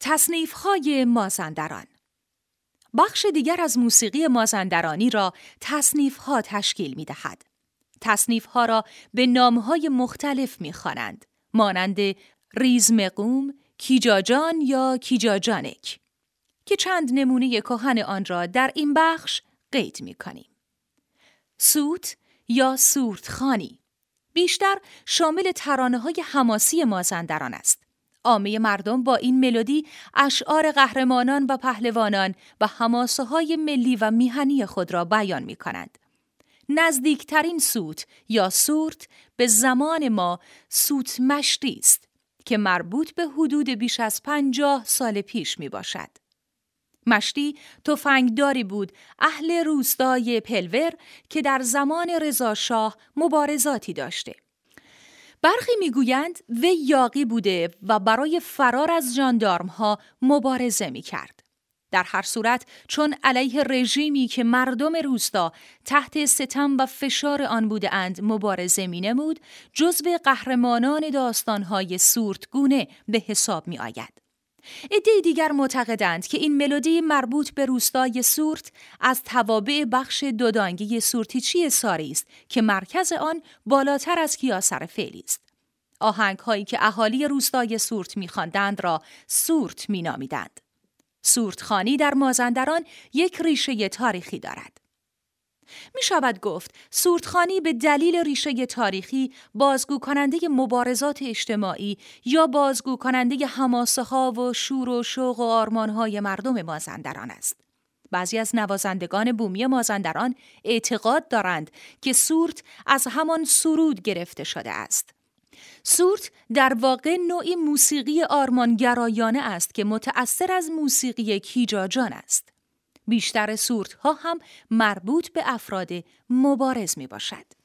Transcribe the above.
تصنیف های مازندران بخش دیگر از موسیقی مازندرانی را تصنیف ها تشکیل می دهد. تصنیف ها را به نام های مختلف می خوانند مانند ریزمقوم، کیجاجان یا کیجاجانک که چند نمونه کهن آن را در این بخش قید می کنیم. سوت یا سورتخانی بیشتر شامل ترانه های حماسی مازندران است. عامه مردم با این ملودی اشعار قهرمانان و پهلوانان و حماسه های ملی و میهنی خود را بیان می کنند. نزدیکترین سوت یا سورت به زمان ما سوت مشتی است که مربوط به حدود بیش از پنجاه سال پیش می باشد. مشتی تفنگداری بود اهل روستای پلور که در زمان رضاشاه مبارزاتی داشته. برخی می‌گویند وی یاقی بوده و برای فرار از جاندارم ها مبارزه می کرد. در هر صورت چون علیه رژیمی که مردم روستا تحت ستم و فشار آن بوده اند مبارزه می نمود جزو قهرمانان داستانهای سورتگونه به حساب می آید. عده دیگر معتقدند که این ملودی مربوط به روستای سورت از توابع بخش دودانگی سورتیچی ساری است که مرکز آن بالاتر از کیاسر فعلی است. آهنگ هایی که اهالی روستای سورت میخواندند را سورت مینامیدند. سورتخانی در مازندران یک ریشه تاریخی دارد. می شود گفت سورتخانی به دلیل ریشه تاریخی بازگو کننده مبارزات اجتماعی یا بازگو کننده حماسه ها و شور و شوق و آرمان های مردم مازندران است. بعضی از نوازندگان بومی مازندران اعتقاد دارند که سورت از همان سرود گرفته شده است. سورت در واقع نوعی موسیقی آرمانگرایانه است که متأثر از موسیقی کیجاجان است. بیشتر سورت ها هم مربوط به افراد مبارز می باشد.